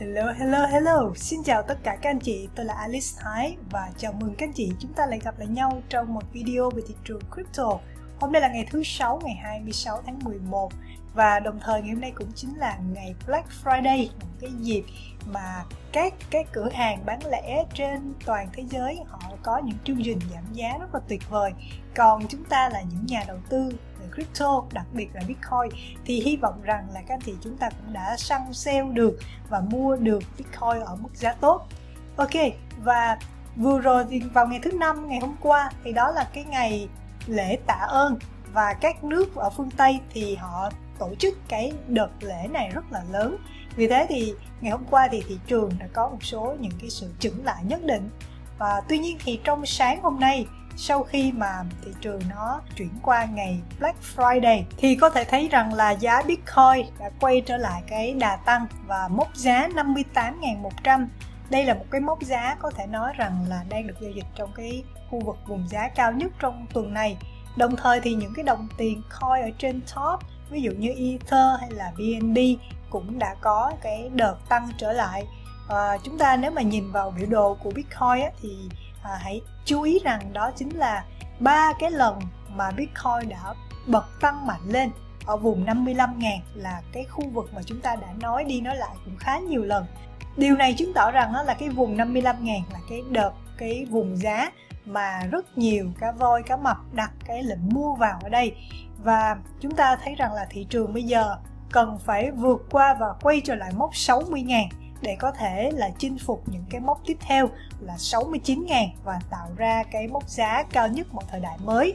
Hello, hello, hello! Xin chào tất cả các anh chị, tôi là Alice Thái và chào mừng các anh chị chúng ta lại gặp lại nhau trong một video về thị trường crypto. Hôm nay là ngày thứ sáu, ngày 26 tháng 11 và đồng thời ngày hôm nay cũng chính là ngày Black Friday, một cái dịp mà các cái cửa hàng bán lẻ trên toàn thế giới họ có những chương trình giảm giá rất là tuyệt vời. Còn chúng ta là những nhà đầu tư về crypto đặc biệt là bitcoin thì hy vọng rằng là các anh chị chúng ta cũng đã săn sale được và mua được bitcoin ở mức giá tốt ok và vừa rồi thì vào ngày thứ năm ngày hôm qua thì đó là cái ngày lễ tạ ơn. Và các nước ở phương tây thì họ tổ chức cái đợt lễ này rất là lớn. Vì thế thì ngày hôm qua thì thị trường đã có một số những cái sự chững lại nhất định. Và tuy nhiên thì trong sáng hôm nay, sau khi mà thị trường nó chuyển qua ngày Black Friday, thì có thể thấy rằng là giá Bitcoin đã quay trở lại cái đà tăng và mốc giá 58.100 đây là một cái mốc giá có thể nói rằng là đang được giao dịch trong cái khu vực vùng giá cao nhất trong tuần này đồng thời thì những cái đồng tiền coin ở trên top ví dụ như Ether hay là BNB cũng đã có cái đợt tăng trở lại à, chúng ta nếu mà nhìn vào biểu đồ của Bitcoin á, thì à, hãy chú ý rằng đó chính là ba cái lần mà Bitcoin đã bật tăng mạnh lên ở vùng 55.000 là cái khu vực mà chúng ta đã nói đi nói lại cũng khá nhiều lần. Điều này chứng tỏ rằng là cái vùng 55.000 là cái đợt cái vùng giá mà rất nhiều cá voi cá mập đặt cái lệnh mua vào ở đây và chúng ta thấy rằng là thị trường bây giờ cần phải vượt qua và quay trở lại mốc 60.000 để có thể là chinh phục những cái mốc tiếp theo là 69.000 và tạo ra cái mốc giá cao nhất một thời đại mới.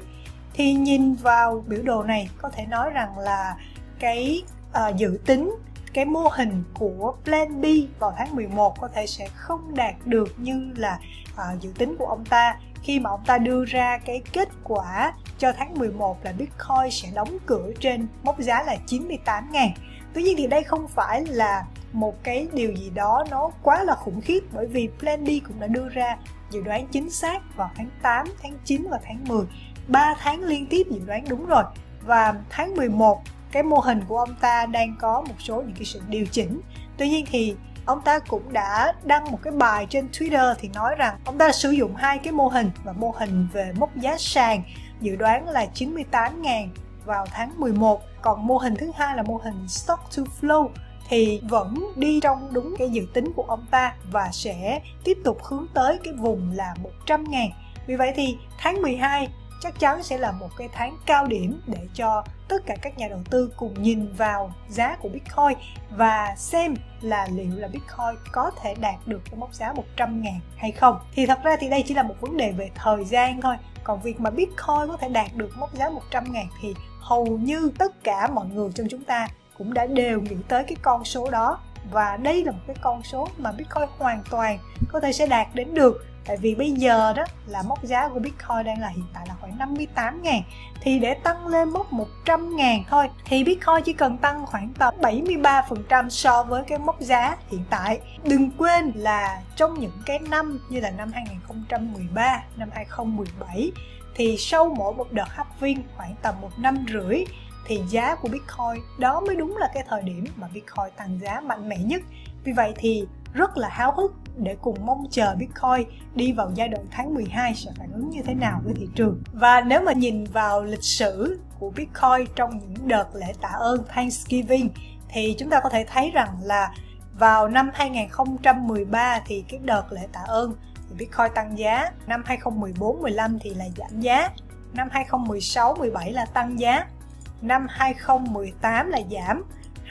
Thì nhìn vào biểu đồ này có thể nói rằng là cái uh, dự tính cái mô hình của Plan B vào tháng 11 có thể sẽ không đạt được như là uh, dự tính của ông ta. Khi mà ông ta đưa ra cái kết quả cho tháng 11 là Bitcoin sẽ đóng cửa trên mốc giá là 98.000. Tuy nhiên thì đây không phải là một cái điều gì đó nó quá là khủng khiếp bởi vì Plan B cũng đã đưa ra dự đoán chính xác vào tháng 8, tháng 9 và tháng 10 3 tháng liên tiếp dự đoán đúng rồi. Và tháng 11 cái mô hình của ông ta đang có một số những cái sự điều chỉnh tuy nhiên thì ông ta cũng đã đăng một cái bài trên Twitter thì nói rằng ông ta sử dụng hai cái mô hình và mô hình về mốc giá sàn, dự đoán là 98.000 vào tháng 11 còn mô hình thứ hai là mô hình stock to flow thì vẫn đi trong đúng cái dự tính của ông ta và sẽ tiếp tục hướng tới cái vùng là 100 ngàn. Vì vậy thì tháng 12 chắc chắn sẽ là một cái tháng cao điểm để cho tất cả các nhà đầu tư cùng nhìn vào giá của Bitcoin và xem là liệu là Bitcoin có thể đạt được cái mốc giá 100 ngàn hay không. Thì thật ra thì đây chỉ là một vấn đề về thời gian thôi. Còn việc mà Bitcoin có thể đạt được mốc giá 100 ngàn thì hầu như tất cả mọi người trong chúng ta cũng đã đều nghĩ tới cái con số đó và đây là một cái con số mà Bitcoin hoàn toàn có thể sẽ đạt đến được tại vì bây giờ đó là mốc giá của Bitcoin đang là hiện tại là khoảng 58 ngàn thì để tăng lên mốc 100 ngàn thôi, thì Bitcoin chỉ cần tăng khoảng tầm 73% so với cái mốc giá hiện tại đừng quên là trong những cái năm như là năm 2013 năm 2017 thì sau mỗi một đợt hấp viên khoảng tầm một năm rưỡi, thì giá của Bitcoin đó mới đúng là cái thời điểm mà Bitcoin tăng giá mạnh mẽ nhất. Vì vậy thì rất là háo hức để cùng mong chờ Bitcoin đi vào giai đoạn tháng 12 sẽ phản ứng như thế nào với thị trường. Và nếu mà nhìn vào lịch sử của Bitcoin trong những đợt lễ tạ ơn Thanksgiving thì chúng ta có thể thấy rằng là vào năm 2013 thì cái đợt lễ tạ ơn thì Bitcoin tăng giá, năm 2014 15 thì là giảm giá, năm 2016 17 là tăng giá. Năm 2018 là giảm.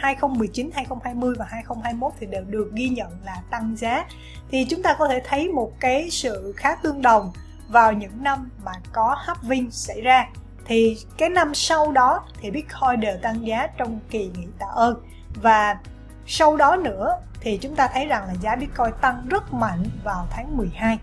2019, 2020 và 2021 thì đều được ghi nhận là tăng giá. Thì chúng ta có thể thấy một cái sự khá tương đồng vào những năm mà có halving xảy ra. Thì cái năm sau đó thì Bitcoin đều tăng giá trong kỳ nghỉ tạ ơn. Và sau đó nữa thì chúng ta thấy rằng là giá Bitcoin tăng rất mạnh vào tháng 12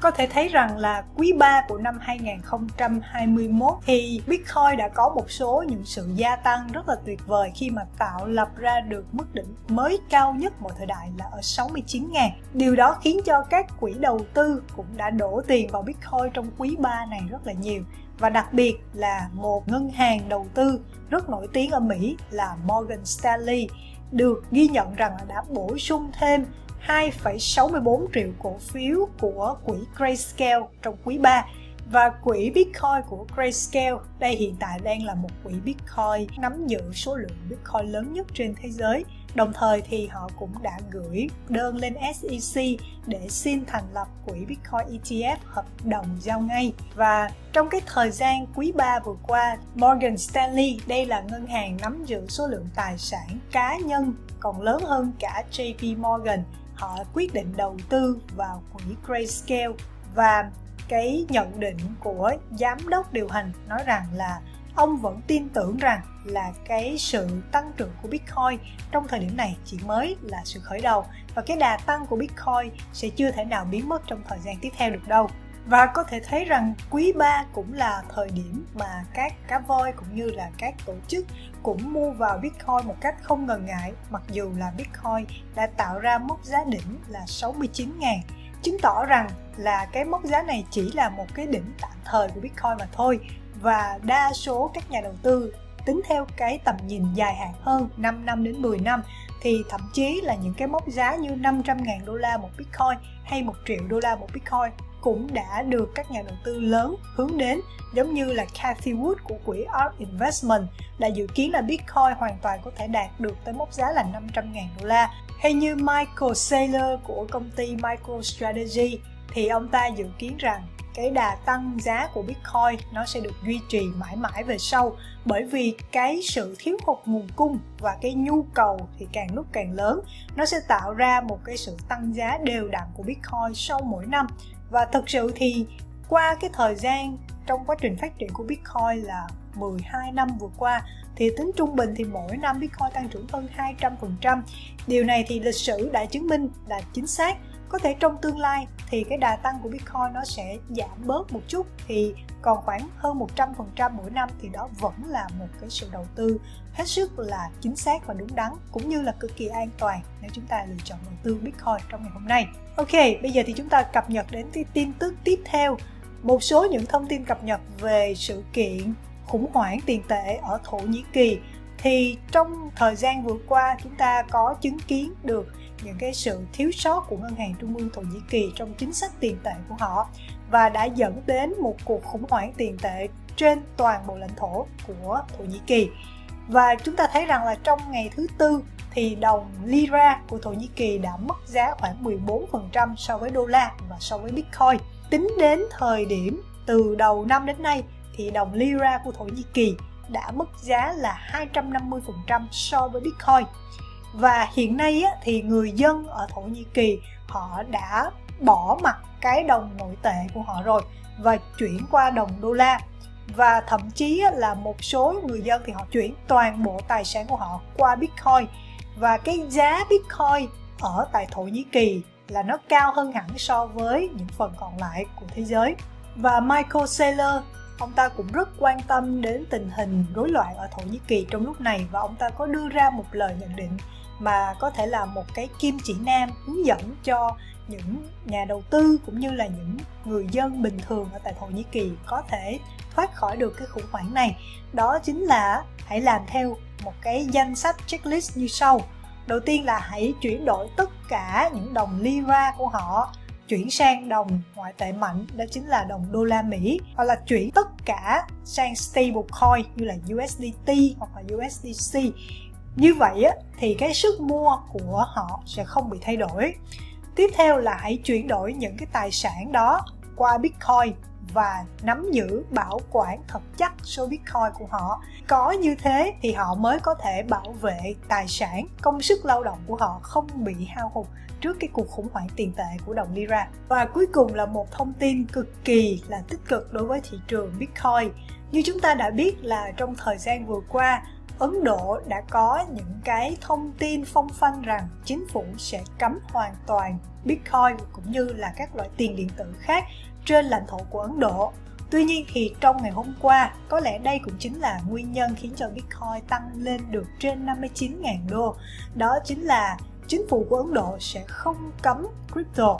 có thể thấy rằng là quý 3 của năm 2021 thì Bitcoin đã có một số những sự gia tăng rất là tuyệt vời khi mà tạo lập ra được mức đỉnh mới cao nhất mọi thời đại là ở 69.000 Điều đó khiến cho các quỹ đầu tư cũng đã đổ tiền vào Bitcoin trong quý 3 này rất là nhiều. Và đặc biệt là một ngân hàng đầu tư rất nổi tiếng ở Mỹ là Morgan Stanley được ghi nhận rằng là đã bổ sung thêm 2,64 triệu cổ phiếu của quỹ Grayscale trong quý 3 và quỹ Bitcoin của Grayscale đây hiện tại đang là một quỹ Bitcoin nắm giữ số lượng Bitcoin lớn nhất trên thế giới Đồng thời thì họ cũng đã gửi đơn lên SEC để xin thành lập quỹ Bitcoin ETF hợp đồng giao ngay. Và trong cái thời gian quý 3 vừa qua, Morgan Stanley, đây là ngân hàng nắm giữ số lượng tài sản cá nhân còn lớn hơn cả JP Morgan. Họ quyết định đầu tư vào quỹ Grayscale và cái nhận định của giám đốc điều hành nói rằng là ông vẫn tin tưởng rằng là cái sự tăng trưởng của Bitcoin trong thời điểm này chỉ mới là sự khởi đầu và cái đà tăng của Bitcoin sẽ chưa thể nào biến mất trong thời gian tiếp theo được đâu. Và có thể thấy rằng quý 3 cũng là thời điểm mà các cá voi cũng như là các tổ chức cũng mua vào Bitcoin một cách không ngần ngại, mặc dù là Bitcoin đã tạo ra mốc giá đỉnh là 69.000 chứng tỏ rằng là cái mốc giá này chỉ là một cái đỉnh tạm thời của Bitcoin mà thôi, và đa số các nhà đầu tư tính theo cái tầm nhìn dài hạn hơn 5 năm đến 10 năm, thì thậm chí là những cái mốc giá như 500.000 đô la một Bitcoin hay 1 triệu đô la một Bitcoin cũng đã được các nhà đầu tư lớn hướng đến, giống như là Cathy Wood của quỹ Art Investment đã dự kiến là Bitcoin hoàn toàn có thể đạt được tới mốc giá là 500.000 đô la. Hay như Michael Saylor của công ty MicroStrategy, thì ông ta dự kiến rằng cái đà tăng giá của Bitcoin nó sẽ được duy trì mãi mãi về sau, bởi vì cái sự thiếu hụt nguồn cung và cái nhu cầu thì càng lúc càng lớn, nó sẽ tạo ra một cái sự tăng giá đều đặn của Bitcoin sau mỗi năm và thực sự thì qua cái thời gian trong quá trình phát triển của Bitcoin là 12 năm vừa qua, thì tính trung bình thì mỗi năm Bitcoin tăng trưởng hơn 200%. Điều này thì lịch sử đã chứng minh là chính xác có thể trong tương lai thì cái đà tăng của Bitcoin nó sẽ giảm bớt một chút thì còn khoảng hơn 100% mỗi năm thì đó vẫn là một cái sự đầu tư hết sức là chính xác và đúng đắn cũng như là cực kỳ an toàn nếu chúng ta lựa chọn đầu tư Bitcoin trong ngày hôm nay. Ok, bây giờ thì chúng ta cập nhật đến cái tin tức tiếp theo. Một số những thông tin cập nhật về sự kiện khủng hoảng tiền tệ ở Thổ Nhĩ Kỳ thì trong thời gian vừa qua chúng ta có chứng kiến được những cái sự thiếu sót của ngân hàng trung ương thổ nhĩ kỳ trong chính sách tiền tệ của họ và đã dẫn đến một cuộc khủng hoảng tiền tệ trên toàn bộ lãnh thổ của thổ nhĩ kỳ và chúng ta thấy rằng là trong ngày thứ tư thì đồng lira của Thổ Nhĩ Kỳ đã mất giá khoảng 14% so với đô la và so với Bitcoin. Tính đến thời điểm từ đầu năm đến nay thì đồng lira của Thổ Nhĩ Kỳ đã mất giá là 250% so với Bitcoin và hiện nay á, thì người dân ở Thổ Nhĩ Kỳ họ đã bỏ mặt cái đồng nội tệ của họ rồi và chuyển qua đồng đô la. Và thậm chí là một số người dân thì họ chuyển toàn bộ tài sản của họ qua Bitcoin. Và cái giá Bitcoin ở tại Thổ Nhĩ Kỳ là nó cao hơn hẳn so với những phần còn lại của thế giới. Và Michael Saylor ông ta cũng rất quan tâm đến tình hình rối loạn ở Thổ Nhĩ Kỳ trong lúc này và ông ta có đưa ra một lời nhận định mà có thể là một cái kim chỉ nam hướng dẫn cho những nhà đầu tư cũng như là những người dân bình thường ở tại Thổ Nhĩ Kỳ có thể thoát khỏi được cái khủng hoảng này. Đó chính là hãy làm theo một cái danh sách checklist như sau. Đầu tiên là hãy chuyển đổi tất cả những đồng lira của họ chuyển sang đồng ngoại tệ mạnh đó chính là đồng đô la Mỹ hoặc là chuyển tất cả sang stablecoin như là USDT hoặc là USDC như vậy á, thì cái sức mua của họ sẽ không bị thay đổi. Tiếp theo là hãy chuyển đổi những cái tài sản đó qua bitcoin và nắm giữ bảo quản thật chắc số bitcoin của họ. Có như thế thì họ mới có thể bảo vệ tài sản, công sức lao động của họ không bị hao hụt trước cái cuộc khủng hoảng tiền tệ của đồng lira. Và cuối cùng là một thông tin cực kỳ là tích cực đối với thị trường bitcoin. Như chúng ta đã biết là trong thời gian vừa qua, Ấn Độ đã có những cái thông tin phong phanh rằng chính phủ sẽ cấm hoàn toàn Bitcoin cũng như là các loại tiền điện tử khác trên lãnh thổ của Ấn Độ. Tuy nhiên thì trong ngày hôm qua, có lẽ đây cũng chính là nguyên nhân khiến cho Bitcoin tăng lên được trên 59.000 đô. Đó chính là chính phủ của Ấn Độ sẽ không cấm crypto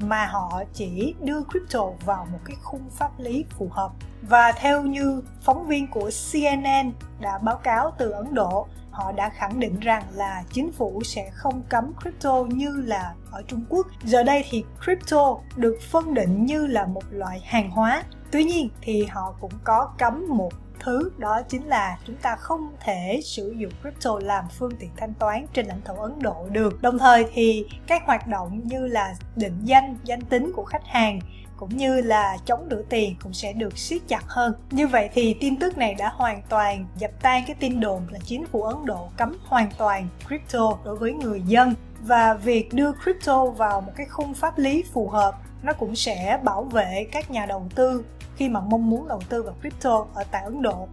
mà họ chỉ đưa crypto vào một cái khung pháp lý phù hợp và theo như phóng viên của CNN đã báo cáo từ Ấn Độ họ đã khẳng định rằng là chính phủ sẽ không cấm crypto như là ở Trung Quốc. Giờ đây thì crypto được phân định như là một loại hàng hóa. Tuy nhiên thì họ cũng có cấm một thứ đó chính là chúng ta không thể sử dụng crypto làm phương tiện thanh toán trên lãnh thổ Ấn Độ được. Đồng thời thì các hoạt động như là định danh, danh tính của khách hàng cũng như là chống rửa tiền cũng sẽ được siết chặt hơn. Như vậy thì tin tức này đã hoàn toàn dập tan cái tin đồn là chính phủ Ấn Độ cấm hoàn toàn crypto đối với người dân và việc đưa crypto vào một cái khung pháp lý phù hợp, nó cũng sẽ bảo vệ các nhà đầu tư khi mà mong muốn đầu tư vào crypto ở tại Ấn Độ.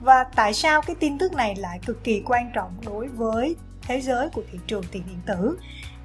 Và tại sao cái tin tức này lại cực kỳ quan trọng đối với thế giới của thị trường tiền điện tử?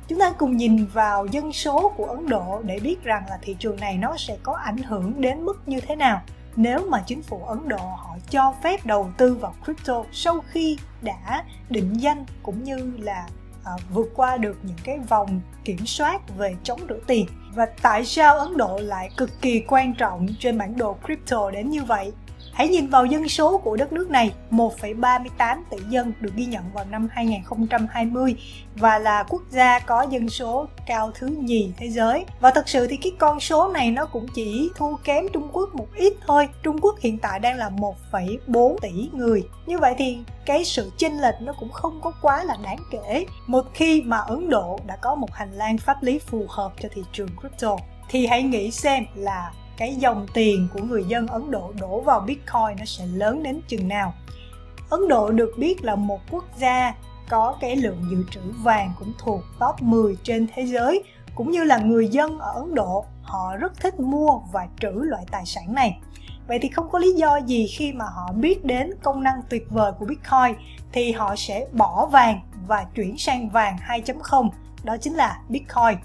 Chúng ta cùng nhìn vào dân số của Ấn Độ để biết rằng là thị trường này nó sẽ có ảnh hưởng đến mức như thế nào. Nếu mà chính phủ Ấn Độ họ cho phép đầu tư vào crypto sau khi đã định danh cũng như là à, vượt qua được những cái vòng kiểm soát về chống rửa tiền. Và tại sao Ấn Độ lại cực kỳ quan trọng trên bản đồ crypto đến như vậy? Hãy nhìn vào dân số của đất nước này, 1,38 tỷ dân được ghi nhận vào năm 2020 và là quốc gia có dân số cao thứ nhì thế giới. Và thật sự thì cái con số này nó cũng chỉ thua kém Trung Quốc một ít thôi. Trung Quốc hiện tại đang là 1,4 tỷ người. Như vậy thì cái sự chênh lệch nó cũng không có quá là đáng kể. Một khi mà Ấn Độ đã có một hành lang pháp lý phù hợp cho thị trường crypto thì hãy nghĩ xem là cái dòng tiền của người dân Ấn Độ đổ vào Bitcoin nó sẽ lớn đến chừng nào. Ấn Độ được biết là một quốc gia có cái lượng dự trữ vàng cũng thuộc top 10 trên thế giới, cũng như là người dân ở Ấn Độ, họ rất thích mua và trữ loại tài sản này. Vậy thì không có lý do gì khi mà họ biết đến công năng tuyệt vời của Bitcoin thì họ sẽ bỏ vàng và chuyển sang vàng 2.0 đó chính là Bitcoin.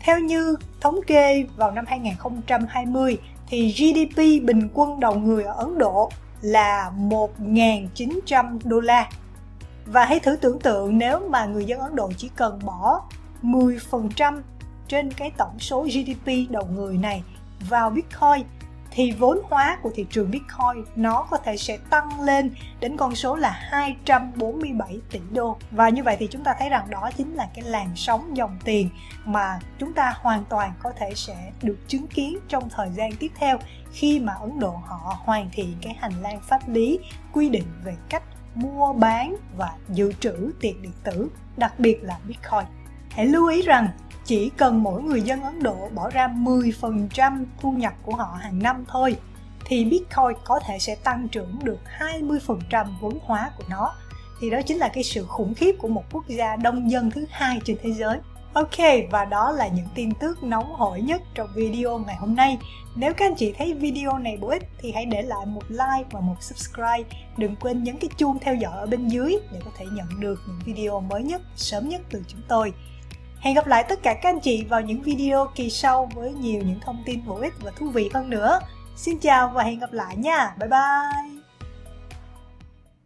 Theo như thống kê, vào năm 2020 thì GDP bình quân đầu người ở Ấn Độ là 1.900 đô la. Và hãy thử tưởng tượng nếu mà người dân Ấn Độ chỉ cần bỏ 10% trên cái tổng số GDP đầu người này vào Bitcoin thì vốn hóa của thị trường Bitcoin nó có thể sẽ tăng lên đến con số là 247 tỷ đô. Và như vậy thì chúng ta thấy rằng đó chính là cái làn sóng dòng tiền mà chúng ta hoàn toàn có thể sẽ được chứng kiến trong thời gian tiếp theo khi mà Ấn Độ họ hoàn thiện cái hành lang pháp lý quy định về cách mua bán và dự trữ tiền điện tử, đặc biệt là Bitcoin. Hãy lưu ý rằng chỉ cần mỗi người dân Ấn Độ bỏ ra 10% thu nhập của họ hàng năm thôi thì Bitcoin có thể sẽ tăng trưởng được 20% vốn hóa của nó. Thì đó chính là cái sự khủng khiếp của một quốc gia đông dân thứ hai trên thế giới. Ok, và đó là những tin tức nóng hổi nhất trong video ngày hôm nay. Nếu các anh chị thấy video này bổ ích thì hãy để lại một like và một subscribe. Đừng quên nhấn cái chuông theo dõi ở bên dưới để có thể nhận được những video mới nhất, sớm nhất từ chúng tôi. Hẹn gặp lại tất cả các anh chị vào những video kỳ sau với nhiều những thông tin bổ ích và thú vị hơn nữa. Xin chào và hẹn gặp lại nha. Bye bye.